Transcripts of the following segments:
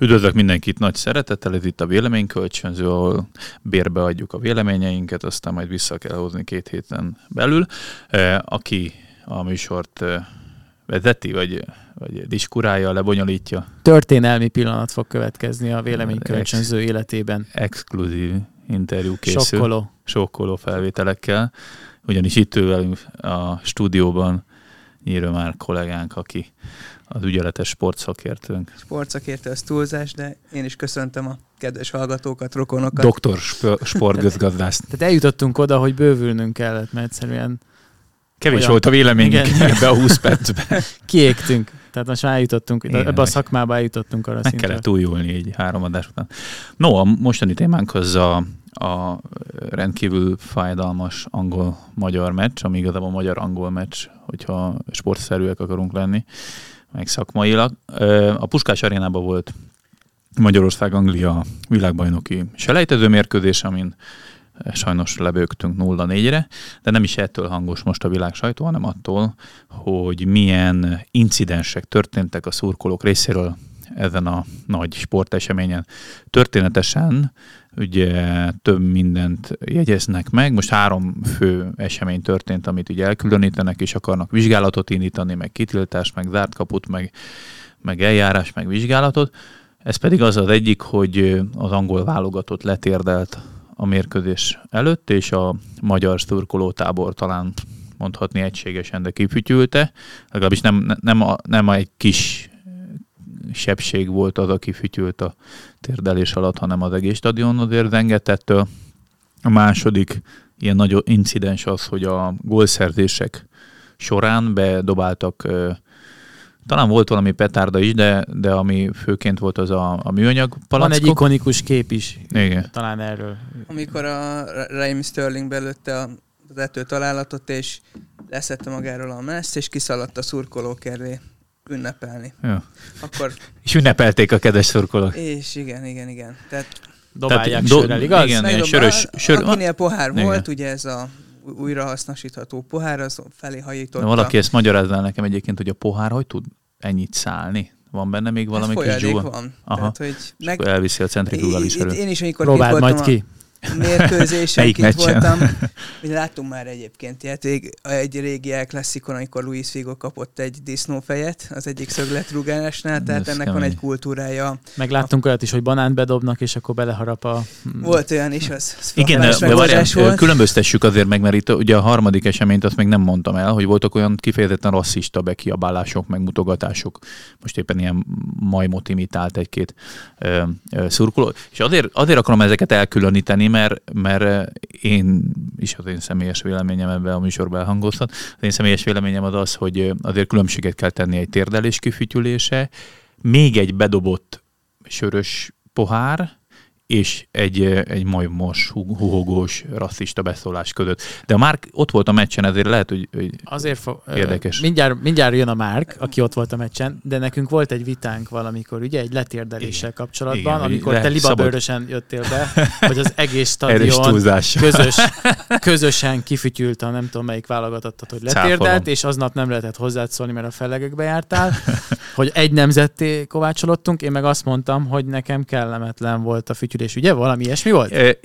Üdvözlök mindenkit nagy szeretettel, ez itt a véleménykölcsönző, ahol bérbe adjuk a véleményeinket, aztán majd vissza kell hozni két héten belül. Aki a műsort vezeti, vagy, vagy diskurálja, lebonyolítja. Történelmi pillanat fog következni a véleménykölcsönző Ex- életében. Exkluzív interjú készül. Sokkoló. Sokkoló felvételekkel. Ugyanis itt ő velünk a stúdióban már kollégánk, aki az ügyeletes sportszakértőnk. Sportszakértő, az túlzás, de én is köszöntöm a kedves hallgatókat, rokonokat. Doktor sp- sportgazdász. Tehát eljutottunk oda, hogy bővülnünk kellett, mert egyszerűen Kevés olyan... volt a vélemény ebbe a 20 percben. Kiégtünk. Tehát most már eljutottunk, Igen, ebbe a szakmába eljutottunk arra Meg szintre. kellett újulni egy három adás után. No, a mostani témánk az a, a rendkívül fájdalmas angol-magyar meccs, ami igazából magyar-angol meccs, hogyha sportszerűek akarunk lenni, meg szakmailag. A Puskás arénában volt Magyarország-Anglia világbajnoki selejtező mérkőzés, amin sajnos lebőgtünk 0-4-re, de nem is ettől hangos most a világ sajtó, hanem attól, hogy milyen incidensek történtek a szurkolók részéről ezen a nagy sporteseményen. Történetesen ugye több mindent jegyeznek meg. Most három fő esemény történt, amit ugye elkülönítenek, és akarnak vizsgálatot indítani, meg kitiltást, meg zárt kaput, meg, meg eljárás, meg vizsgálatot. Ez pedig az az egyik, hogy az angol válogatott letérdelt a mérkőzés előtt, és a magyar szurkolótábor talán mondhatni egységesen, de kifütyülte. Legalábbis nem, nem, a, nem a egy kis sebség volt az, aki fütyült a térdelés alatt, hanem az egész stadion azért zengetett. A második ilyen nagy incidens az, hogy a gólszerzések során bedobáltak talán volt valami petárda is, de, de ami főként volt az a, a műanyag palackok. Van egy ikonikus kép is. Igen. Talán erről. Amikor a Raheem Sterling belőtte az ető találatot, és leszette magáról a meszt, és kiszaladt a szurkolók elé ünnepelni. Ja. Akkor... És ünnepelték a kedves szurkolók. És igen, igen, igen. Tehát Dobálják Tehát, sörrel, igaz? Igen, ilyen sörös, sör... Akinél pohár igen. volt, ugye ez a újrahasznosítható pohár, az felé hajította. De valaki ezt magyarázza nekem egyébként, hogy a pohár hogy tud ennyit szállni? Van benne még valami hát kis dzsuga? van. Aha. Tehát, hogy meg... elviszi a centrifugális erő. Én is, amikor Próbáld majd ki. Mérkőzésen kint voltam. Mi láttunk már egyébként ilyet. Egy régi El Classicon, amikor Luis Figo kapott egy disznófejet az egyik szögletrugásnál, tehát Ez ennek kemény. van egy kultúrája. Meg láttunk a... olyat is, hogy banánt bedobnak, és akkor beleharap a... Volt olyan is, az, az Igen, de várjál, volt. különböztessük azért meg, mert itt ugye a harmadik eseményt azt még nem mondtam el, hogy voltak olyan kifejezetten rasszista bekiabálások, meg mutogatások. Most éppen ilyen majmot imitált egy-két ö, ö, szurkoló. És azért, azért akarom ezeket elkülöníteni, mert, mert én is az én személyes véleményem ebben a műsorban elhangozhat. Az én személyes véleményem az az, hogy azért különbséget kell tenni egy térdelés kifütyülése, még egy bedobott sörös pohár, és egy, egy majmos, huhogós, rasszista beszólás között. De a Márk ott volt a meccsen, ezért lehet, hogy, hogy Azért fo- érdekes. Mindjárt, mindjárt jön a Márk, aki ott volt a meccsen, de nekünk volt egy vitánk valamikor, ugye, egy letérdeléssel Igen. kapcsolatban, Igen, amikor le, te libabőrösen jöttél be, hogy az egész stadion közös, közösen kifütyült a nem tudom melyik válogatottat, hogy letérdelt, Cáfolom. és aznap nem lehetett hozzád szólni, mert a felegekbe jártál, hogy egy nemzetté kovácsolottunk, én meg azt mondtam, hogy nekem kellemetlen volt a fütyű kifütyülés, ugye? Valami ilyesmi volt? E,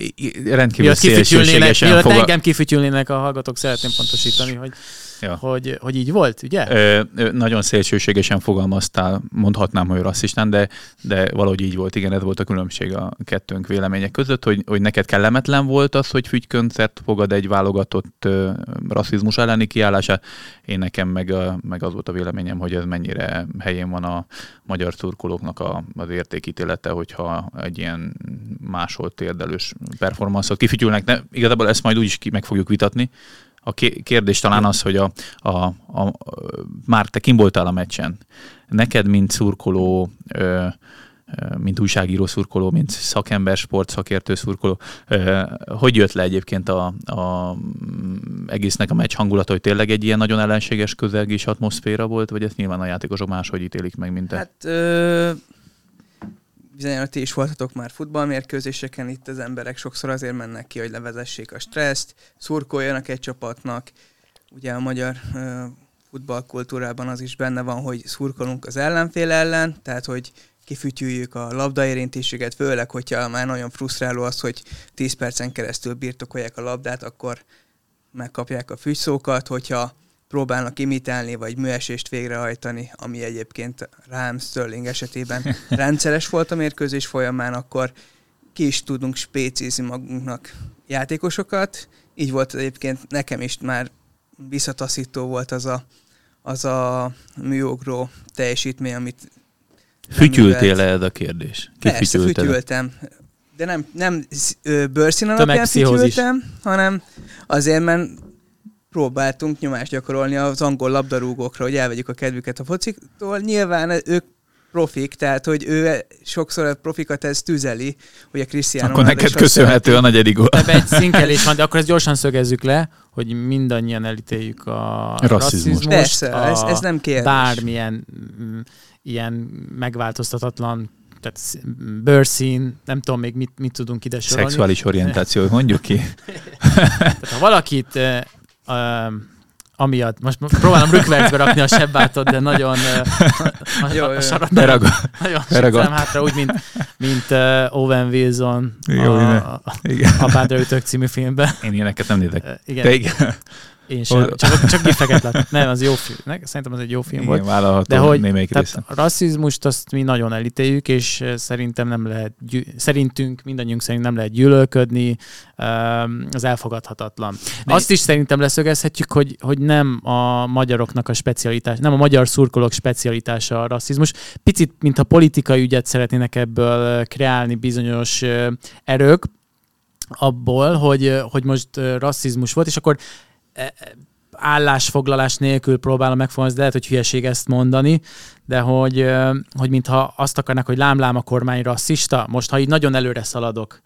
rendkívül szélsőségesen engem kifütyülnének a hallgatók, szeretném pontosítani, hogy ja. hogy, hogy így volt, ugye? Ö, nagyon szélsőségesen fogalmaztál, mondhatnám, hogy rasszistán, de, de valahogy így volt, igen, ez volt a különbség a kettőnk vélemények között, hogy, hogy neked kellemetlen volt az, hogy fügyköncert fogad egy válogatott ö, rasszizmus elleni kiállását, én nekem meg, a, meg az volt a véleményem, hogy ez mennyire helyén van a magyar turkolóknak a, az értékítélete, hogyha egy ilyen másolt térdelős performanszot kifütyülnek. De igazából ezt majd úgyis ki, meg fogjuk vitatni, a kérdés talán az, hogy a, a, a, a már te kim voltál a meccsen. Neked, mint szurkoló, ö, mint újságíró szurkoló, mint szakember, sportszakértő szurkoló. Hogy jött le egyébként a, a egésznek a meccs hangulata, hogy tényleg egy ilyen nagyon ellenséges közelgés atmoszféra volt, vagy ezt nyilván a játékosok máshogy ítélik meg, mint te? Hát ö, bizonyára ti is voltatok már futballmérkőzéseken, itt az emberek sokszor azért mennek ki, hogy levezessék a stresszt, szurkoljanak egy csapatnak. Ugye a magyar uh, futballkultúrában az is benne van, hogy szurkolunk az ellenfél ellen, tehát hogy kifütyüljük a labdaérintésüket, főleg, hogyha már nagyon frusztráló az, hogy 10 percen keresztül birtokolják a labdát, akkor megkapják a fügyszókat, hogyha próbálnak imitálni, vagy műesést végrehajtani, ami egyébként rám Sterling esetében rendszeres volt a mérkőzés folyamán, akkor ki is tudunk spécizni magunknak játékosokat. Így volt egyébként nekem is már visszataszító volt az a, az a műogró teljesítmény, amit Fütyültél le ez a kérdés? Ki Persze, fütyültem. De nem, nem bőrszín alapján fütyültem, hanem azért, mert próbáltunk nyomást gyakorolni az angol labdarúgókra, hogy elvegyük a kedvüket a fociktól. Nyilván ők profik, tehát hogy ő sokszor a profikat ez tüzeli, hogy a Cristiano Akkor neked köszönhető a negyedik gól. Ebben egy szinkelés van, de akkor ezt gyorsan szögezzük le, hogy mindannyian elítéljük a rasszizmust. Persze, a ez, ez nem kérdés. Bármilyen mm, ilyen megváltoztatatlan tehát bőrszín, nem tudom még mit, mit tudunk ide sorolni. Szexuális orientáció, mondjuk ki. tehát ha valakit uh, uh, amiatt, most próbálom rükvercbe rakni a sebbátot, de nagyon uh, jó, a, a sarat, Beragad. nagyon Beragad. hátra, úgy, mint, mint uh, Owen Wilson jó, a, a, a Bádra című filmben. Én ilyeneket nem nézek. Uh, igen. De igen. Én sem, csak, csak gifeket lát. Nem, az jó film. Szerintem az egy jó film Igen, volt. De hogy tehát a rasszizmust azt mi nagyon elítéljük, és szerintem nem lehet, szerintünk, mindannyiunk szerint nem lehet gyűlölködni, az elfogadhatatlan. De azt is szerintem leszögezhetjük, hogy, hogy nem a magyaroknak a specialitás, nem a magyar szurkolók specialitása a rasszizmus. Picit, mint a politikai ügyet szeretnének ebből kreálni bizonyos erők, abból, hogy, hogy most rasszizmus volt, és akkor állásfoglalás nélkül próbálom megfogalmazni, de lehet, hogy hülyeség ezt mondani, de hogy, hogy mintha azt akarnak, hogy lámlám a kormány rasszista, most ha így nagyon előre szaladok,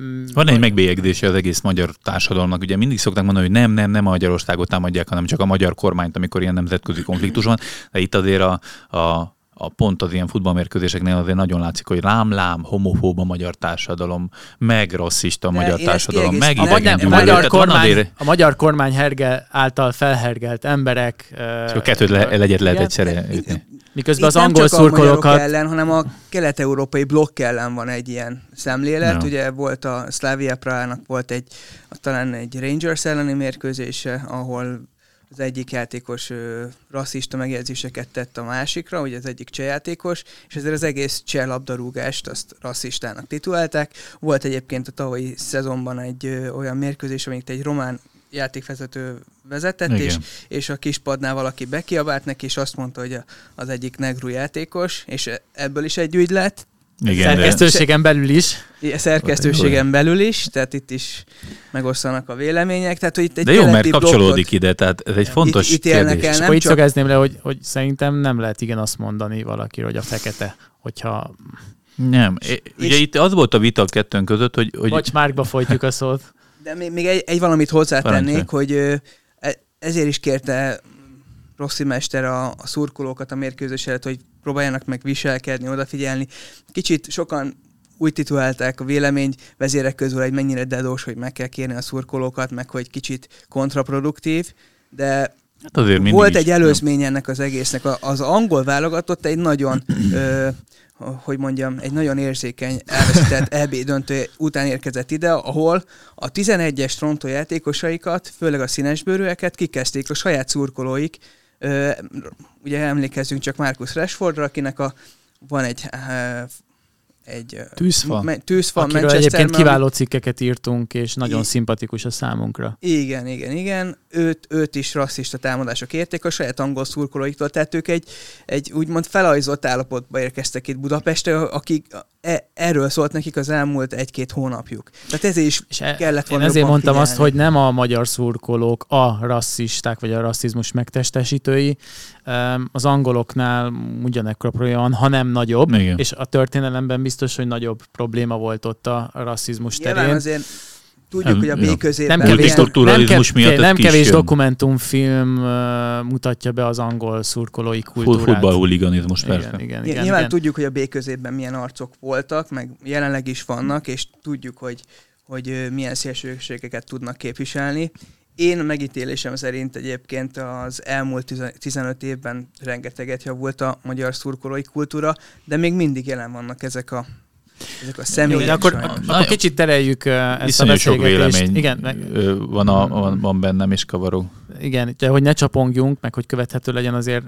mm, van egy megbélyegzése az egész magyar társadalomnak. Ugye mindig szokták mondani, hogy nem, nem, nem a Magyarországot támadják, hanem csak a magyar kormányt, amikor ilyen nemzetközi konfliktus van. De itt azért a, a a pont az ilyen futballmérkőzéseknél azért nagyon látszik, hogy rám-lám, homofób a magyar társadalom, meg rasszista a De magyar társadalom, meg a, magyar, a, magyar kormány, azért... a magyar kormány herge által felhergelt emberek... Uh, kettőt le, legyet lehet egyszerre ütni. Miközben Itt az angol szurkolókat... ellen, hanem a kelet-európai blokk ellen van egy ilyen szemlélet. No. Ugye volt a Slavia Prahának volt egy, talán egy Rangers elleni mérkőzése, ahol az egyik játékos ö, rasszista megjegyzéseket tett a másikra, ugye az egyik csehjátékos, és ezért az egész cseh labdarúgást azt rasszistának titulálták. Volt egyébként a tavalyi szezonban egy ö, olyan mérkőzés, amit egy román játékvezető vezetett, és, és a kispadnál valaki bekiabált neki, és azt mondta, hogy a, az egyik negru játékos, és ebből is egy ügy lett, igen, szerkesztőségen de... belül is. Szerkesztőségen belül is, tehát itt is megosztanak a vélemények. Tehát, hogy itt egy de jó, mert kapcsolódik blokkot, ide, tehát ez egy fontos itt, itt kérdés. El, nem akkor csak... így le, hogy, hogy szerintem nem lehet igen azt mondani valakiről, hogy a fekete, hogyha... Nem, és, ugye itt az volt a vita a kettőnk között, hogy... hogy... Bocs, Márkba folytjuk a szót. De még, még egy, egy valamit hozzátennék, hogy e, ezért is kérte Rossi Mester a, a szurkolókat a mérkőzés előtt, hogy próbáljanak meg viselkedni, odafigyelni. Kicsit sokan úgy titulálták a vélemény vezérek közül, hogy mennyire dedós, hogy meg kell kérni a szurkolókat, meg hogy kicsit kontraproduktív, de hát azért volt egy előzmény ennek az egésznek. Az angol válogatott egy nagyon ö, hogy mondjam, egy nagyon érzékeny elveszített EB döntő után érkezett ide, ahol a 11-es Toronto játékosaikat, főleg a színesbőrűeket kikezdték a saját szurkolóik, ugye emlékezzünk csak Marcus Rashfordra, akinek a, van egy egy tűzfa, me, tűzfa Akiről Manchester egyébként kiváló cikkeket írtunk, és nagyon I- szimpatikus a számunkra. Igen, igen, igen. Őt, őt is rasszista támadások érték a saját angol szurkolóiktól, tehát ők egy, egy úgymond felajzott állapotba érkeztek itt Budapestre, akik e, erről szólt nekik az elmúlt egy-két hónapjuk. Tehát ezért is és e, kellett volna Én ezért mondtam figyelni. azt, hogy nem a magyar szurkolók a rasszisták, vagy a rasszizmus megtestesítői, az angoloknál ugyanekkor probléma van, ha nem nagyobb, Igen. és a történelemben biztos, hogy nagyobb probléma volt ott a rasszizmus terén. Nyilván azért tudjuk, hogy a B közében... Nem kevés, nem, kev, miatt nem kevés dokumentumfilm uh, mutatja be az angol szurkolói kultúrát. Futballhuliganizmus, persze. Igen, igen, igen, Nyilván igen. tudjuk, hogy a B közében milyen arcok voltak, meg jelenleg is vannak, és tudjuk, hogy, hogy milyen szélsőségeket tudnak képviselni. Én megítélésem szerint egyébként az elmúlt 15 évben rengeteget javult a magyar szurkolói kultúra, de még mindig jelen vannak ezek a ezek a személyek. akkor, akkor kicsit tereljük ezt a sok vélemény Igen, meg... van, a, van, van bennem is kavaró. Igen, de hogy ne csapongjunk, meg hogy követhető legyen, azért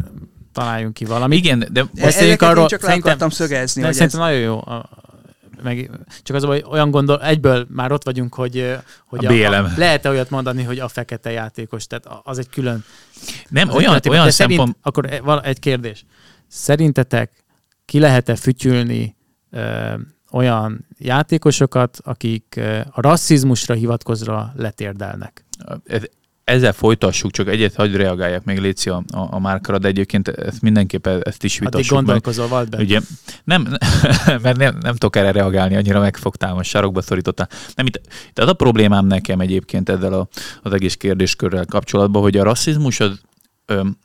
találjunk ki valami. Igen, de beszéljünk arról. Csak szerintem, akartam szögezni. De szerintem ez... nagyon jó. A, meg csak az, hogy olyan gondol, egyből már ott vagyunk, hogy, hogy a, a, a lehet-e olyat mondani, hogy a fekete játékos, tehát az egy külön... Nem, olyan, olyan, olyan szempont... Szerint, akkor e- egy kérdés. Szerintetek ki lehet-e fütyülni ö, olyan játékosokat, akik a rasszizmusra hivatkozva letérdelnek? Ez, ezzel folytassuk, csak egyet hagyj reagáljak még Léci a, a, a márkra, de egyébként ezt mindenképpen ezt is vitassuk Addig gondolkozol, vald be. Ugye, nem, mert nem, nem tudok erre reagálni, annyira megfogtál, most sarokba szorítottál. Nem, itt, az a problémám nekem egyébként ezzel a, az egész kérdéskörrel kapcsolatban, hogy a rasszizmus az, öm,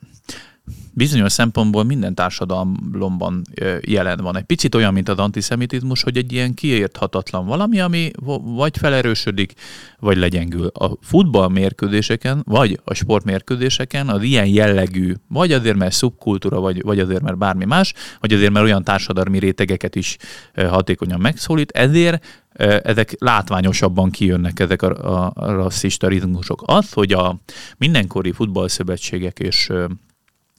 bizonyos szempontból minden társadalomban jelen van. Egy picit olyan, mint az antiszemitizmus, hogy egy ilyen kiérthatatlan valami, ami vagy felerősödik, vagy legyengül. A futballmérkőzéseken, vagy a sportmérkőzéseken az ilyen jellegű, vagy azért, mert szubkultúra, vagy, vagy azért, mert bármi más, vagy azért, mert olyan társadalmi rétegeket is hatékonyan megszólít, ezért ezek látványosabban kijönnek ezek a, a, rasszista ritmusok. Az, hogy a mindenkori futballszövetségek és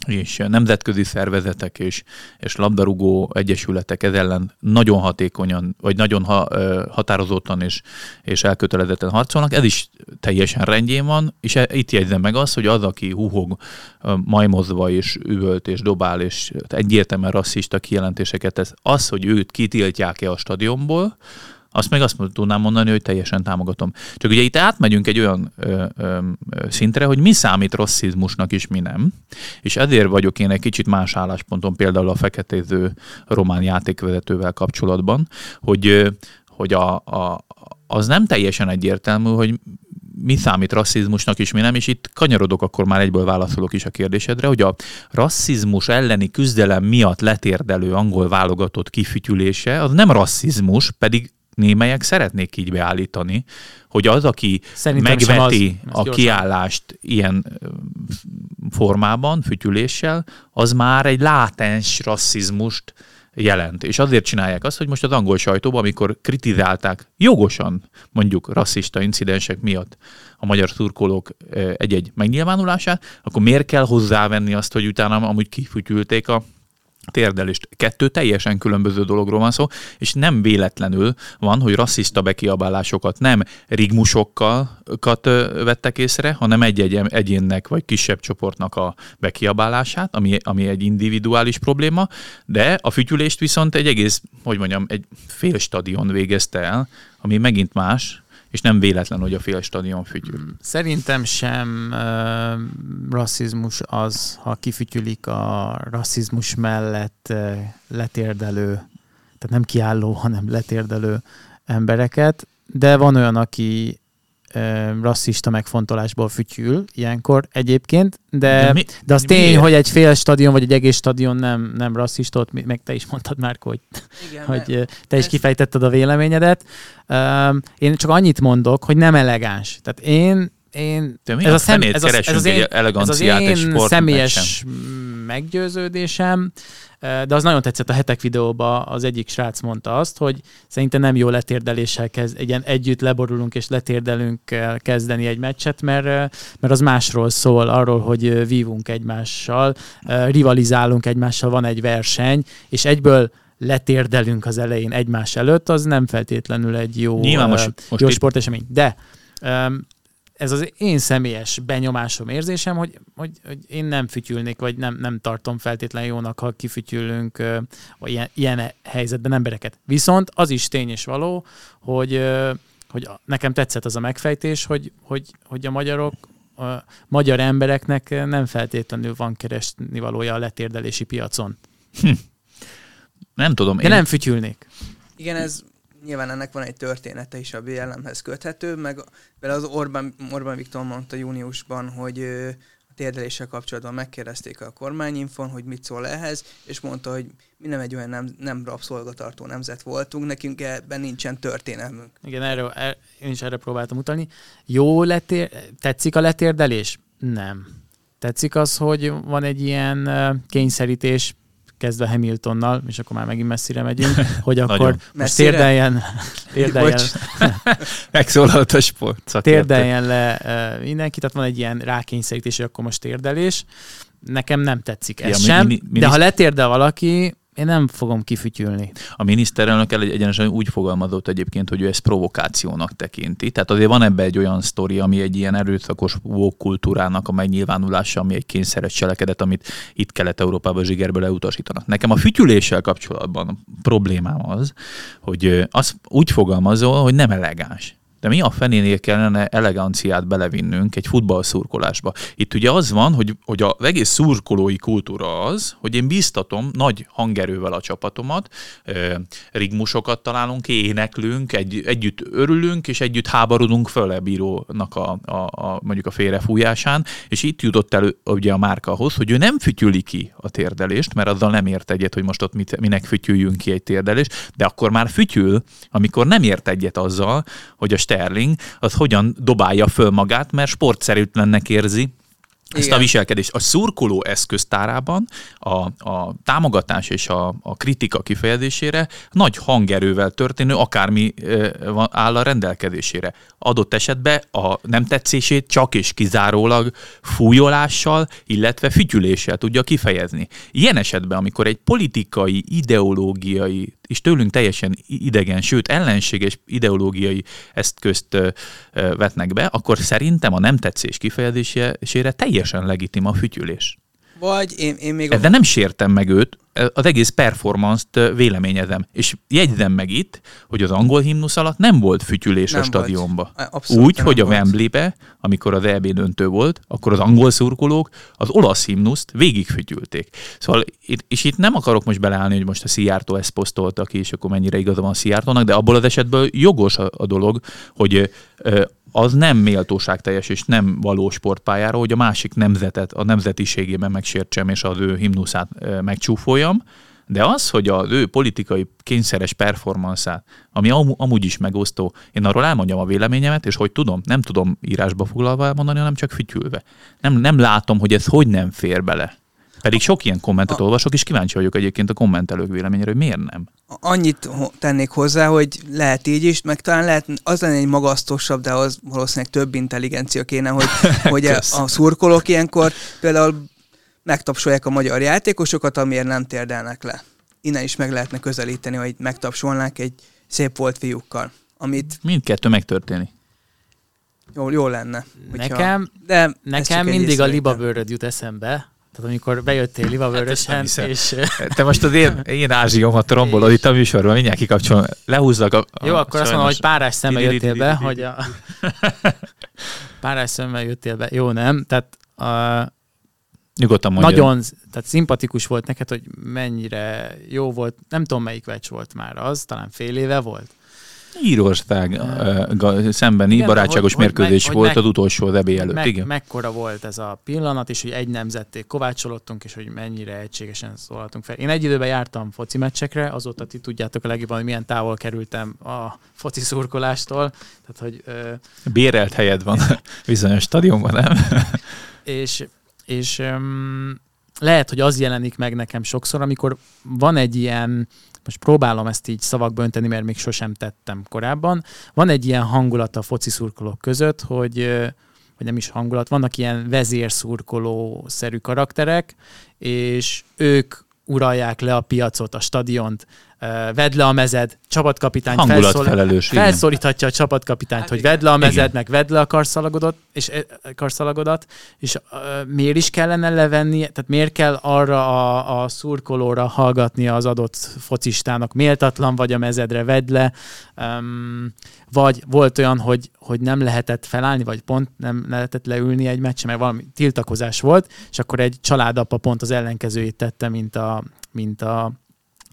és nemzetközi szervezetek és, és labdarúgó egyesületek ez ellen nagyon hatékonyan, vagy nagyon ha, határozottan és, és elkötelezetten harcolnak. Ez is teljesen rendjén van, és e, itt jegyzem meg azt, hogy az, aki huhog majmozva és üvölt és dobál, és egyértelműen rasszista kijelentéseket tesz, az, hogy őt kitiltják-e a stadionból, azt meg azt tudnám mondani, hogy teljesen támogatom. Csak ugye itt átmegyünk egy olyan ö, ö, szintre, hogy mi számít rasszizmusnak és mi nem. És ezért vagyok én egy kicsit más állásponton például a feketéző román játékvezetővel kapcsolatban, hogy, hogy a, a, az nem teljesen egyértelmű, hogy mi számít rasszizmusnak és mi nem, és itt kanyarodok, akkor már egyből válaszolok is a kérdésedre, hogy a rasszizmus elleni küzdelem miatt letérdelő angol válogatott kifütyülése, az nem rasszizmus, pedig némelyek szeretnék így beállítani, hogy az, aki Szerintem megveti az, a kiállást ilyen formában, fütyüléssel, az már egy látens rasszizmust jelent. És azért csinálják azt, hogy most az angol sajtóban, amikor kritizálták jogosan mondjuk rasszista incidensek miatt a magyar szurkolók egy-egy megnyilvánulását, akkor miért kell hozzávenni azt, hogy utána amúgy kifütyülték a térdelést. Kettő teljesen különböző dologról van szó, és nem véletlenül van, hogy rasszista bekiabálásokat nem rigmusokkal vettek észre, hanem egy-egy egyénnek vagy kisebb csoportnak a bekiabálását, ami, ami egy individuális probléma, de a fütyülést viszont egy egész, hogy mondjam, egy fél stadion végezte el, ami megint más, és nem véletlen, hogy a fél stadion fütyül. Mm, szerintem sem uh, rasszizmus az, ha kifütyülik a rasszizmus mellett uh, letérdelő, tehát nem kiálló, hanem letérdelő embereket, de van olyan, aki rasszista megfontolásból fütyül ilyenkor egyébként, de, de, mi, de az tény, miért? hogy egy fél stadion vagy egy egész stadion nem, nem rasszista, ott meg te is mondtad már, hogy, Igen, hogy te is kifejtetted a véleményedet. Én csak annyit mondok, hogy nem elegáns. Tehát én én, ez, a szem, ez, az, ez, az én, ez az én személyes meggyőződésem, de az nagyon tetszett a hetek videóban, az egyik srác mondta azt, hogy szerintem nem jó letérdeléssel kezd, ilyen együtt leborulunk és letérdelünk kezdeni egy meccset, mert, mert az másról szól, arról, hogy vívunk egymással, rivalizálunk egymással, van egy verseny, és egyből letérdelünk az elején egymás előtt, az nem feltétlenül egy jó, Nyilván most, most jó sportesemény. De ez az én személyes benyomásom, érzésem, hogy, hogy, hogy én nem fütyülnék, vagy nem, nem tartom feltétlenül jónak, ha kifütyülünk vagy ilyen, ilyen helyzetben embereket. Viszont az is tény és való, hogy, hogy nekem tetszett az a megfejtés, hogy, hogy, hogy a magyarok, a magyar embereknek nem feltétlenül van keresni valója a letérdelési piacon. Hm. Nem tudom. De én... nem fütyülnék. Igen, ez nyilván ennek van egy története is a BLM-hez köthető, meg vele az Orbán, Orbán Viktor mondta júniusban, hogy a térdeléssel kapcsolatban megkérdezték a kormányinfon, hogy mit szól ehhez, és mondta, hogy mi nem egy olyan nem, nem rabszolgatartó nemzet voltunk, nekünk ebben nincsen történelmünk. Igen, erről, er, én is erre próbáltam utalni. Jó letér, tetszik a letérdelés? Nem. Tetszik az, hogy van egy ilyen kényszerítés, kezdve Hamiltonnal, és akkor már megint messzire megyünk, hogy akkor most térdeljen, térdeljen, Megszólalt a sport. Térdeljen le uh, mindenki, tehát van egy ilyen rákényszerítés, hogy akkor most térdelés. Nekem nem tetszik ez ja, sem, mi, mi, de ha letérdel valaki, én nem fogom kifütyülni. A miniszterelnök el egyenesen úgy fogalmazott egyébként, hogy ő ezt provokációnak tekinti. Tehát azért van ebbe egy olyan sztori, ami egy ilyen erőszakos kultúrának a megnyilvánulása, ami egy kényszeres cselekedet, amit itt Kelet-Európában zsigerből elutasítanak. Nekem a fütyüléssel kapcsolatban a problémám az, hogy az úgy fogalmazol, hogy nem elegáns. De mi a fenénél kellene eleganciát belevinnünk egy futballszurkolásba? Itt ugye az van, hogy, hogy az egész szurkolói kultúra az, hogy én biztatom nagy hangerővel a csapatomat, rigmusokat találunk, éneklünk, egy, együtt örülünk, és együtt háborodunk föl bírónak a, a, a, mondjuk a félrefújásán, és itt jutott el ugye a márkahoz, hogy ő nem fütyüli ki a térdelést, mert azzal nem ért egyet, hogy most ott mit, minek fütyüljünk ki egy térdelést, de akkor már fütyül, amikor nem ért egyet azzal, hogy a Sterling, az hogyan dobálja föl magát, mert sportszerűtlennek érzi, ezt Igen. a viselkedést. A szurkoló eszköztárában a, a támogatás és a, a kritika kifejezésére nagy hangerővel történő akármi áll a rendelkezésére. Adott esetben a nem tetszését csak és kizárólag fújolással, illetve fütyüléssel tudja kifejezni. Ilyen esetben, amikor egy politikai, ideológiai és tőlünk teljesen idegen, sőt ellenséges ideológiai eszközt vetnek be, akkor szerintem a nem tetszés kifejezésére teljesen legitim a fütyülés. Vagy én, én még... De nem sértem meg őt, az egész performance-t véleményezem. És jegyzem meg itt, hogy az angol himnusz alatt nem volt fütyülés nem a stadionba. Úgy, hogy a Wembley-be, amikor az EB döntő volt, akkor az angol szurkolók az olasz himnuszt végigfütyülték. Szóval, és itt nem akarok most beleállni, hogy most a Szijjártó ezt posztolta ki, és akkor mennyire igaza van Szijjártónak, de abból az esetből jogos a, a dolog, hogy az nem méltóság teljes és nem való sportpályára, hogy a másik nemzetet a nemzetiségében megsértsem és az ő himnuszát megcsúfoljam, de az, hogy az ő politikai kényszeres performanszát, ami am- amúgy is megosztó, én arról elmondjam a véleményemet, és hogy tudom, nem tudom írásba foglalva elmondani, hanem csak fütyülve. Nem, nem látom, hogy ez hogy nem fér bele. Pedig sok ilyen kommentet a... olvasok, és kíváncsi vagyok egyébként a kommentelők véleményére, hogy miért nem. Annyit tennék hozzá, hogy lehet így is, meg talán lehet az lenne egy magasztosabb, de az valószínűleg több intelligencia kéne, hogy, hogy a, a szurkolók ilyenkor például megtapsolják a magyar játékosokat, amiért nem térdelnek le. Innen is meg lehetne közelíteni, hogy megtapsolnák egy szép volt fiúkkal. Amit... Mindkettő megtörténik. Jó, jó lenne. Hogyha... Nekem, de nekem mindig a libabőröd jut eszembe, tehát amikor bejöttél livavörösen, hát és... Te most az én, én ázsiomat rombolod itt a műsorban, mindjárt kikapcsolom, lehúzzak a... a Jó, akkor azt mondom, hogy párás szemmel jöttél be, hogy a... Párás szemmel jöttél be. Jó, nem? Tehát a... Nyugodtan mondjad. Nagyon, tehát szimpatikus volt neked, hogy mennyire jó volt, nem tudom melyik vecs volt már az, talán fél éve volt Írország uh, szembeni igen, barátságos hogy, mérkőzés hogy, volt hogy az utolsó az előtt. Meg, igen. Mekkora volt ez a pillanat, és hogy egy nemzetté kovácsolottunk, és hogy mennyire egységesen szólaltunk fel. Én egy időben jártam foci meccsekre, azóta ti tudjátok a legjobban, hogy milyen távol kerültem a foci szurkolástól. Tehát, hogy, uh, Bérelt helyed van bizonyos stadionban, nem? és és um, lehet, hogy az jelenik meg nekem sokszor, amikor van egy ilyen most próbálom ezt így szavakba önteni, mert még sosem tettem korábban. Van egy ilyen hangulat a foci szurkolók között, hogy vagy nem is hangulat, vannak ilyen vezérszurkoló-szerű karakterek, és ők uralják le a piacot, a stadiont, vedd le a mezed, csapatkapitány felszól, felelős, felszólíthatja a csapatkapitányt, hát hogy vedd le a mezed, igen. meg vedd le a karszalagodat, és, karszalagodat, és uh, miért is kellene levenni, tehát miért kell arra a, a szurkolóra hallgatnia az adott focistának, méltatlan vagy a mezedre, vedd le, um, vagy volt olyan, hogy, hogy nem lehetett felállni, vagy pont nem lehetett leülni egy meccsen, mert valami tiltakozás volt, és akkor egy családapa pont az ellenkezőjét tette, mint a, mint a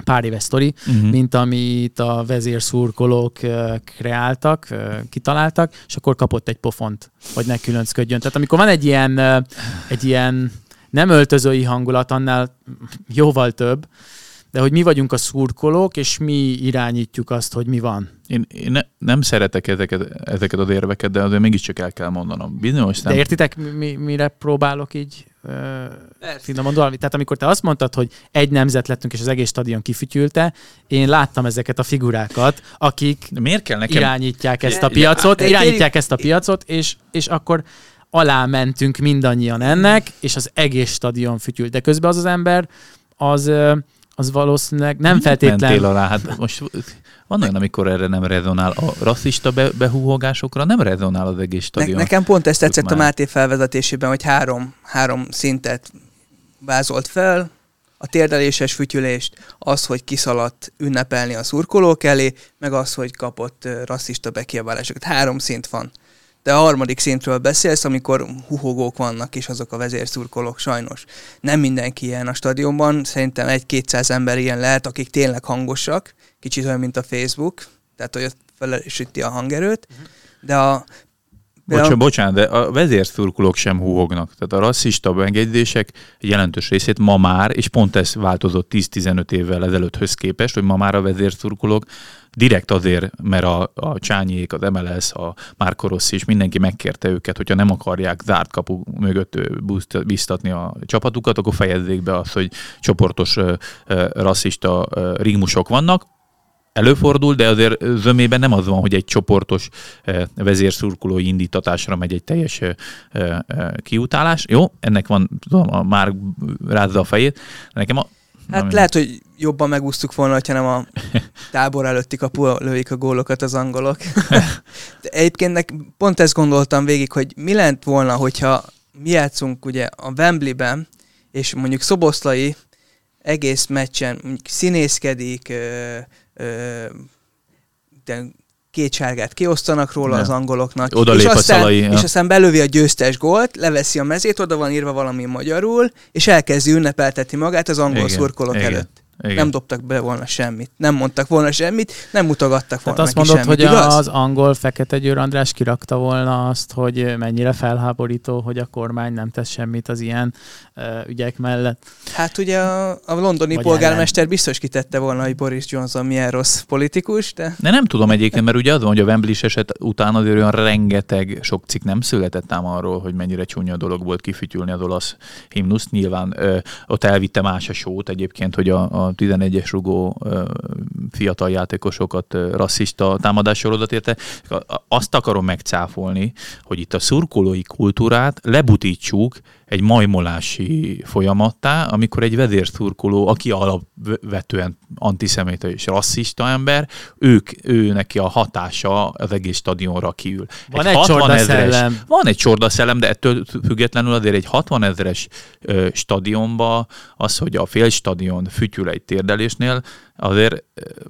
pár éves sztori, uh-huh. mint amit a vezérszurkolók kreáltak, kitaláltak, és akkor kapott egy pofont, hogy ne különcködjön. Tehát amikor van egy ilyen, egy ilyen nem öltözői hangulat, annál jóval több, de hogy mi vagyunk a szurkolók, és mi irányítjuk azt, hogy mi van. Én, én ne, nem szeretek ezeket, ezeket az érveket, de azért mégiscsak el kell mondanom. Bizonyos. De értitek, mi, mire próbálok így finoman valami? Tehát amikor te azt mondtad, hogy egy nemzet lettünk, és az egész stadion kifütyülte, én láttam ezeket a figurákat, akik de miért kell nekem... irányítják ezt a piacot, irányítják ezt a piacot, és, és akkor alá mentünk mindannyian ennek, és az egész stadion fütyült. De közben az az ember, az az valószínűleg nem feltétlenül... Mentél alá, hát most van olyan, amikor erre nem rezonál. A rasszista be, behúhogásokra nem rezonál az egész stadion. Ne, nekem pont ezt tetszett már. a Máté felvezetésében, hogy három, három szintet vázolt fel, a térdeléses fütyülést, az, hogy kiszaladt ünnepelni a szurkolók elé, meg az, hogy kapott rasszista bekiabálásokat. Három szint van. De a harmadik szintről beszélsz, amikor huhogók vannak, és azok a vezérszurkolók sajnos. Nem mindenki ilyen a stadionban, szerintem egy-kétszáz ember ilyen lehet, akik tényleg hangosak, kicsit olyan, mint a Facebook, tehát hogy ott felerősíti a hangerőt, uh-huh. de a Bocsán, bocsánat, de a vezérszurkolók sem húhognak. Tehát a rasszista beengedések jelentős részét ma már, és pont ez változott 10-15 évvel ezelőtthöz képest, hogy ma már a vezérszurkolók direkt azért, mert a, a Csányiék, az MLS, a Márko Rossi és mindenki megkérte őket, hogyha nem akarják zárt kapu mögött biztatni a csapatukat, akkor fejezzék be azt, hogy csoportos rasszista rigmusok vannak, előfordul, de azért zömében nem az van, hogy egy csoportos vezérszurkolói indítatásra megy egy teljes kiutálás. Jó, ennek van, tudom, már rázza a fejét. Nekem a, Hát ami... lehet, hogy jobban megúsztuk volna, ha nem a tábor előtti kapu lőik a gólokat az angolok. De egyébként pont ezt gondoltam végig, hogy mi lent volna, hogyha mi játszunk ugye a Wembley-ben, és mondjuk Szoboszlai egész meccsen mondjuk színészkedik, de két sárgát kiosztanak róla ja. az angoloknak, oda és, aztán, szalai, ja. és aztán belövi a győztes gólt, leveszi a mezét, oda van írva valami magyarul, és elkezdi ünnepeltetni magát az angol igen, szurkolók igen. előtt. Igen. Nem dobtak be volna semmit, nem mondtak volna semmit, nem mutogattak volna Tehát azt mondod, semmit, hogy igaz? az angol Fekete Győr András kirakta volna azt, hogy mennyire felháborító, hogy a kormány nem tesz semmit az ilyen uh, ügyek mellett. Hát ugye a, a londoni Vagy polgármester ellen. biztos kitette volna, hogy Boris Johnson milyen rossz politikus, de... De nem tudom egyébként, mert ugye az van, hogy a Wembley eset után azért olyan rengeteg sok cikk nem született ám arról, hogy mennyire csúnya dolog volt kifütyülni az olasz himnuszt. Nyilván ö, ott elvitte más a sót egyébként, hogy a, a 11-es rugó fiatal játékosokat rasszista támadássorodat érte. Azt akarom megcáfolni, hogy itt a szurkolói kultúrát lebutítsuk egy majmolási folyamattá, amikor egy vezérszurkoló, aki alapvetően antiszemita és rasszista ember, ők, ő neki a hatása az egész stadionra kiül. Van egy, egy csordaszellem. Van egy csordaszellem, de ettől függetlenül azért egy 60 ezeres stadionba az, hogy a fél stadion fütyül egy térdelésnél, azért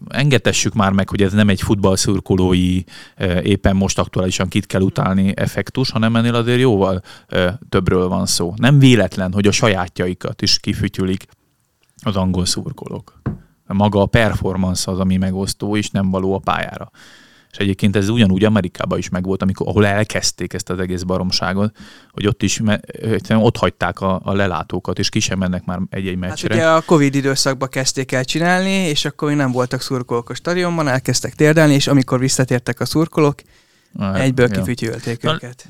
engedessük már meg, hogy ez nem egy futballszurkolói éppen most aktuálisan kit kell utálni effektus, hanem ennél azért jóval többről van szó. Nem véletlen, hogy a sajátjaikat is kifütyülik az angol szurkolók. Maga a performance az, ami megosztó, és nem való a pályára. És egyébként ez ugyanúgy Amerikában is megvolt, amikor, ahol elkezdték ezt az egész baromságot, hogy ott is ott hagyták a, a lelátókat, és ki sem mennek már egy-egy hát meccsre. Hát ugye a Covid időszakban kezdték el csinálni, és akkor még nem voltak szurkolók a stadionban, elkezdtek térdelni, és amikor visszatértek a szurkolók, Egyből ja. kifütyülték Na, őket.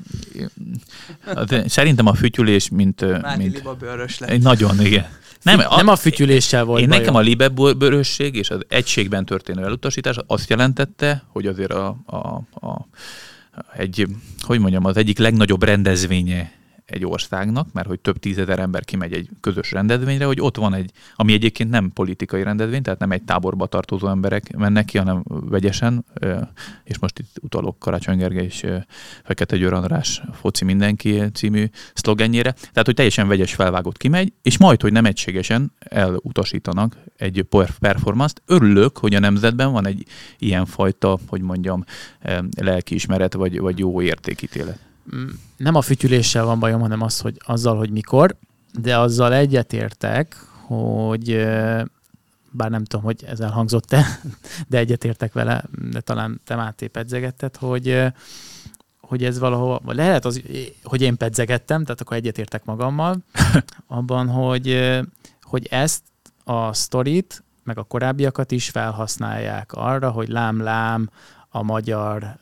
Szerintem a fütyülés, mint... Máti mint liba bőrös lett. Nagyon, igen. Nem, a, nem a fütyüléssel volt Én bajom. nekem a libebörösség és az egységben történő elutasítás azt jelentette, hogy azért a, a, a, egy, hogy mondjam, az egyik legnagyobb rendezvénye egy országnak, mert hogy több tízezer ember kimegy egy közös rendezvényre, hogy ott van egy, ami egyébként nem politikai rendezvény, tehát nem egy táborba tartozó emberek mennek ki, hanem vegyesen, és most itt utalok Karácsony Gergely és Fekete Győr András foci mindenki című szlogenjére, tehát hogy teljesen vegyes felvágott kimegy, és majd, hogy nem egységesen elutasítanak egy performance-t. Örülök, hogy a nemzetben van egy ilyenfajta, hogy mondjam, lelkiismeret vagy, vagy jó értékítélet nem a fütyüléssel van bajom, hanem az, hogy azzal, hogy mikor, de azzal egyetértek, hogy bár nem tudom, hogy ez elhangzott-e, de egyetértek vele, de talán te Máté pedzegetted, hogy, hogy ez valahol, lehet az, hogy én pedzegettem, tehát akkor egyetértek magammal, abban, hogy, hogy ezt a sztorit, meg a korábbiakat is felhasználják arra, hogy lám-lám a magyar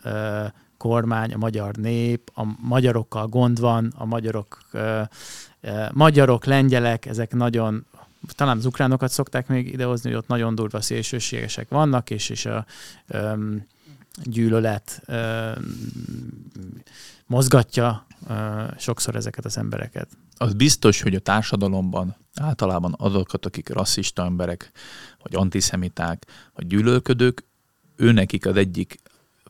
kormány, a magyar nép, a magyarokkal gond van, a magyarok, magyarok, lengyelek, ezek nagyon talán az ukránokat szokták még idehozni, hogy ott nagyon durva szélsőségesek vannak, és, és a um, gyűlölet um, mozgatja uh, sokszor ezeket az embereket. Az biztos, hogy a társadalomban általában azokat, akik rasszista emberek, vagy antiszemiták, vagy gyűlölködők, őnekik az egyik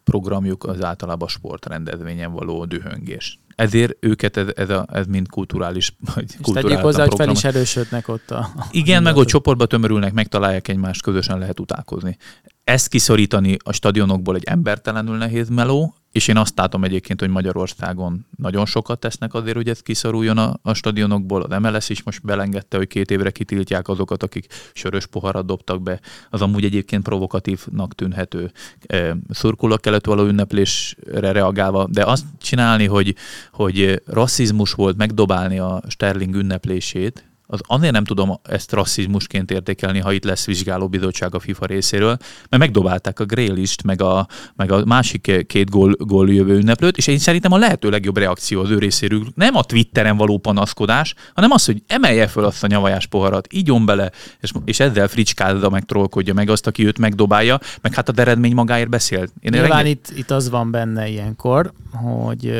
programjuk az általában sportrendezvényen való dühöngés. Ezért őket ez, ez, a, ez mind kulturális vagy És tegyük hozzá, hogy fel is erősödnek ott a... Igen, meg ott csoportba tömörülnek, megtalálják egymást, közösen lehet utálkozni. Ezt kiszorítani a stadionokból egy embertelenül nehéz meló, és én azt látom egyébként, hogy Magyarországon nagyon sokat tesznek azért, hogy ez kiszoruljon a, a stadionokból. Az MLS is most belengedte, hogy két évre kitiltják azokat, akik sörös poharat dobtak be. Az amúgy egyébként provokatívnak tűnhető e, szurkolak kellett való ünneplésre reagálva, de azt csinálni, hogy, hogy rasszizmus volt megdobálni a Sterling ünneplését, az azért nem tudom ezt rasszizmusként értékelni, ha itt lesz vizsgálóbizottság a FIFA részéről, mert megdobálták a Grélist, meg a, meg a másik két gól, gól jövő ünneplőt, és én szerintem a lehető legjobb reakció az ő részéről nem a Twitteren való panaszkodás, hanem az, hogy emelje föl azt a nyavajás poharat, ígyon bele, és, és ezzel fricskázza meg, trollkodja meg azt, aki őt megdobálja, meg hát a eredmény magáért beszél. Én Nyilván renge... itt, itt az van benne ilyenkor, hogy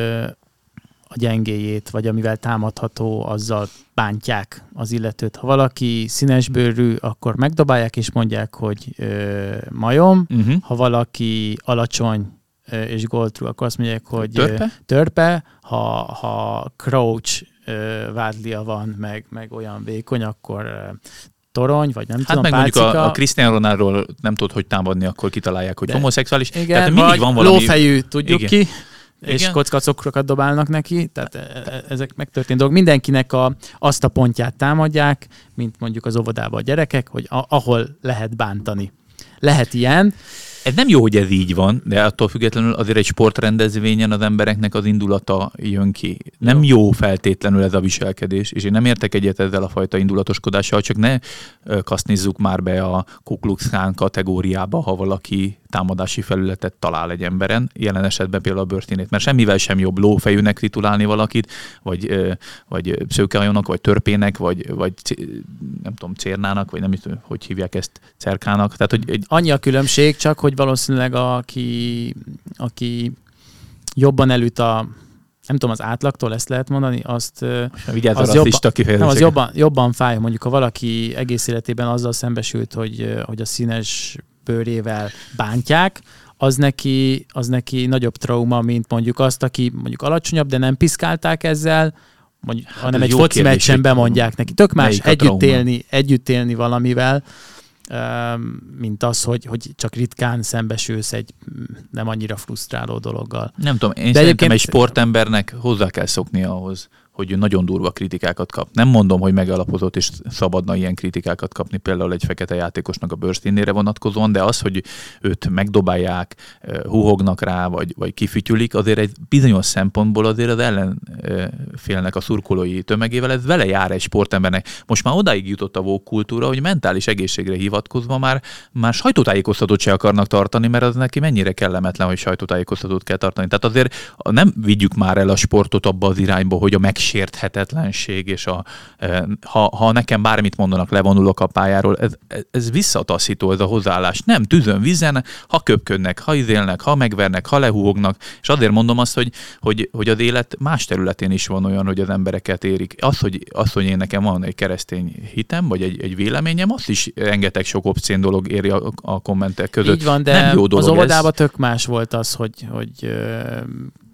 a gyengéjét, vagy amivel támadható, azzal bántják az illetőt. Ha valaki színesbőrű, akkor megdobálják és mondják, hogy ö, majom. Uh-huh. Ha valaki alacsony ö, és goldtrú, akkor azt mondják, hogy törpe. Ö, törpe. Ha, ha crouch ö, vádlia van, meg, meg olyan vékony, akkor ö, torony, vagy nem hát tudom, meg pálcika. mondjuk a, a Cristiano Ronaldo nem tud, hogy támadni, akkor kitalálják, hogy De, homoszexuális. Igen, Tehát mindig van valami... lófejű, tudjuk igen. ki és kockacokrokat dobálnak neki, tehát e, e, ezek megtörtént dolgok. Mindenkinek a, azt a pontját támadják, mint mondjuk az óvodában a gyerekek, hogy a, ahol lehet bántani. Lehet ilyen, ez nem jó, hogy ez így van, de attól függetlenül azért egy sportrendezvényen az embereknek az indulata jön ki. Nem jó, jó feltétlenül ez a viselkedés, és én nem értek egyet ezzel a fajta indulatoskodással, csak ne kasznizzuk már be a Kukluxán kategóriába, ha valaki támadási felületet talál egy emberen, jelen esetben például a börtönét, mert semmivel sem jobb lófejűnek titulálni valakit, vagy, vagy szőkehajónak, vagy törpének, vagy, vagy nem tudom, cérnának, vagy nem tudom, hogy hívják ezt, cerkának. Tehát, hogy egy... Annyi a különbség, csak hogy valószínűleg aki, aki jobban elüt a nem tudom, az átlagtól ezt lehet mondani, azt az, jobban, nem, az jobban, jobban fáj, mondjuk ha valaki egész életében azzal szembesült, hogy, hogy a színes bőrével bántják, az neki, az neki nagyobb trauma, mint mondjuk azt, aki mondjuk alacsonyabb, de nem piszkálták ezzel, mondjuk, hát hanem egy foci meccsen bemondják neki. Tök más együtt élni, együtt élni valamivel, mint az, hogy, hogy csak ritkán szembesülsz egy nem annyira frusztráló dologgal. Nem tudom, én De szerintem egy sportembernek hozzá kell szokni ahhoz, hogy nagyon durva kritikákat kap. Nem mondom, hogy megalapozott és szabadna ilyen kritikákat kapni például egy fekete játékosnak a bőrszínére vonatkozóan, de az, hogy őt megdobálják, huhognak rá, vagy, vagy kifütyülik, azért egy bizonyos szempontból azért az ellenfélnek a szurkolói tömegével ez vele jár egy sportembernek. Most már odáig jutott a vók kultúra, hogy mentális egészségre hivatkozva már, már sajtótájékoztatót se akarnak tartani, mert az neki mennyire kellemetlen, hogy sajtótájékoztatót kell tartani. Tehát azért nem vigyük már el a sportot abba az irányba, hogy a meg megsérthetetlenség, és a, e, ha, ha nekem bármit mondanak, levonulok a pályáról, ez, ez visszataszító ez a hozzáállás. Nem tűzön, vízen, ha köpködnek, ha izélnek, ha megvernek, ha lehúgnak, és azért mondom azt, hogy, hogy, hogy az élet más területén is van olyan, hogy az embereket érik. Az, hogy, az, hogy én nekem van egy keresztény hitem, vagy egy, egy véleményem, azt is rengeteg sok obszén dolog éri a, a kommentek között. Így van, de Nem jó dolog az óvodában tök más volt az, hogy, hogy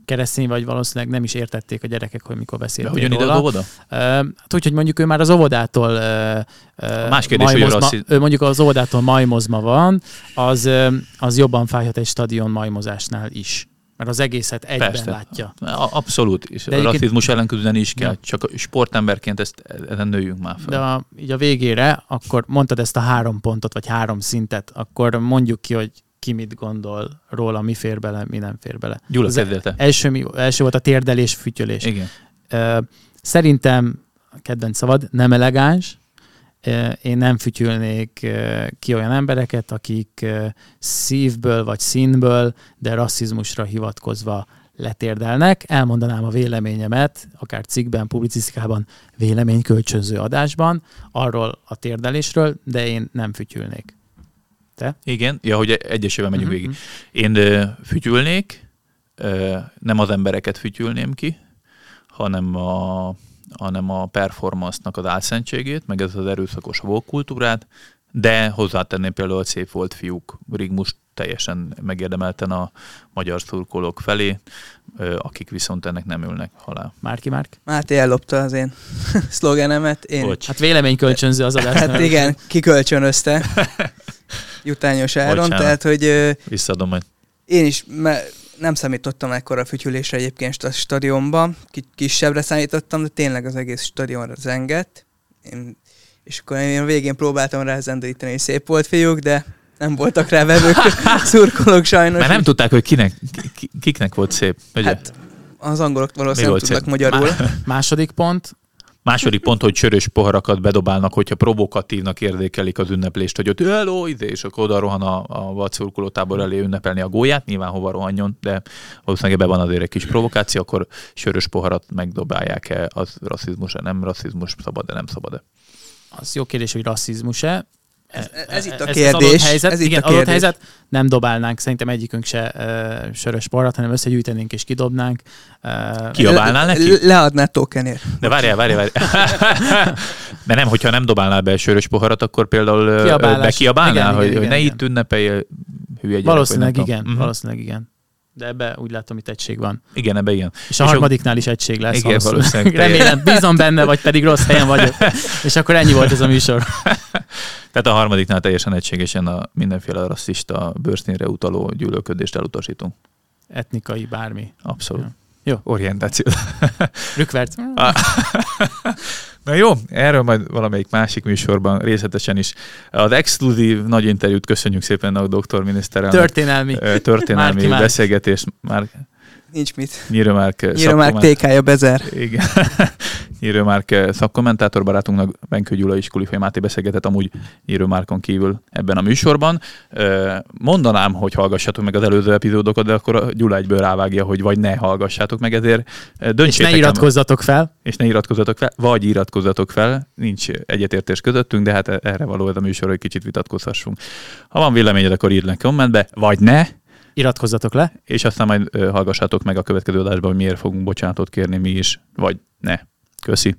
keresztény vagy valószínűleg nem is értették a gyerekek, hogy mikor beszéltek róla. ide az óvoda? Hát úgy, hogy mondjuk ő már az óvodától Más kérdés, majmozma, hogy ő mondjuk az óvodától majmozma van, az, az jobban fájhat egy stadion majmozásnál is. mert az egészet egyben Persze. látja. Abszolút, és de a rasszizmus ellen küzdeni is kell, ja. csak sportemberként ezt, ezen nőjünk már fel. De a, így a végére, akkor mondtad ezt a három pontot, vagy három szintet, akkor mondjuk ki, hogy ki mit gondol róla, mi fér bele, mi nem fér bele. Gyula, kezdete. Első, első volt a térdelés, fütyölés. Igen. Szerintem, kedvenc szavad, nem elegáns, én nem fütyülnék ki olyan embereket, akik szívből vagy színből, de rasszizmusra hivatkozva letérdelnek. Elmondanám a véleményemet, akár cikkben, publicisztikában, véleménykölcsönző adásban, arról a térdelésről, de én nem fütyülnék. Te? Igen, ja, hogy egyesével megyünk uh-huh. végig. Én fütyülnék, nem az embereket fütyülném ki, hanem a hanem a performance-nak az álszentségét, meg ez az erőszakos kultúrát, de hozzátenném például, hogy szép volt fiúk, Rigmus teljesen megérdemelten a magyar szurkolók felé, akik viszont ennek nem ülnek halál. Márki Márk? Máté ellopta az én szlogenemet. Én... Bocs. Hát véleménykölcsönző az adás. Hát igen, kikölcsönözte jutányos áron, Bocsánat. tehát hogy... Visszadom majd. Én is, mert nem számítottam ekkora fütyülésre egyébként a stadionba, kisebbre számítottam, de tényleg az egész stadionra zengett. Én, és akkor én a végén próbáltam rá zendíteni, hogy szép volt fiúk, de nem voltak rá vevők, szurkolók sajnos. Mert nem tudták, hogy kinek, kiknek volt szép. Ugye? Hát az angolok valószínűleg nem tudnak szép? magyarul. Második pont, Második pont, hogy sörös poharakat bedobálnak, hogyha provokatívnak érdekelik az ünneplést, hogy ott hello, ide, és akkor oda rohan a, a vadszurkoló tábor elé ünnepelni a gólyát, nyilván hova rohanjon, de valószínűleg ebben van azért egy kis provokáció, akkor sörös poharat megdobálják-e, az rasszizmus-e, nem rasszizmus, szabad-e, nem szabad-e? Az jó kérdés, hogy rasszizmus-e. Ez, ez itt a kérdés. Ez, helyzet, ez itt igen, a kérdés. helyzet, nem dobálnánk szerintem egyikünk se uh, sörös porrat, hanem összegyűjtenénk és kidobnánk. Uh, Kiabálnál neki? Leadná tokenért. De várjál, várjál, várjál. De nem, hogyha nem dobálnál be sörös poharat, akkor például Kiabálás. bekiabálnál, igen, hogy, igen, hogy igen, ne igen. itt ünnepelj, hülye Valószínűleg igen, uh-huh. valószínűleg igen. De ebbe úgy látom, itt egység van. Igen, ebbe igen. És a és harmadiknál is egység lesz. Igen, valószínűleg. Remélem, bízom benne, vagy pedig rossz helyen vagyok. és akkor ennyi volt ez a műsor. Tehát a harmadiknál teljesen egységesen a mindenféle rasszista, bőrszínre utaló gyűlölködést elutasítunk. Etnikai, bármi. Abszolút. Ja. Jó. Orientáció. Rükvert. Na jó, erről majd valamelyik másik műsorban részletesen is. Az exkluzív nagy interjút köszönjük szépen a doktor miniszterelnök. Történelmi. Történelmi beszélgetés. Már Nincs mit. Nyírőmárk Nyírőmárk TK-ja bezer. Igen. Nyírőmárk szakkommentátor barátunknak Benkő Gyula is Kulifai Máté beszélgetett amúgy Nyírőmárkon kívül ebben a műsorban. Mondanám, hogy hallgassatok meg az előző epizódokat, de akkor a Gyula egyből rávágja, hogy vagy ne hallgassátok meg, ezért döntsétek. És ne iratkozzatok fel. És ne iratkozzatok fel, vagy iratkozzatok fel. Nincs egyetértés közöttünk, de hát erre való ez a műsor, hogy kicsit vitatkozhassunk. Ha van véleményed, akkor írd le kommentbe, vagy ne, Iratkozzatok le. És aztán majd hallgassátok meg a következő adásban, hogy miért fogunk bocsánatot kérni mi is, vagy ne. Köszi.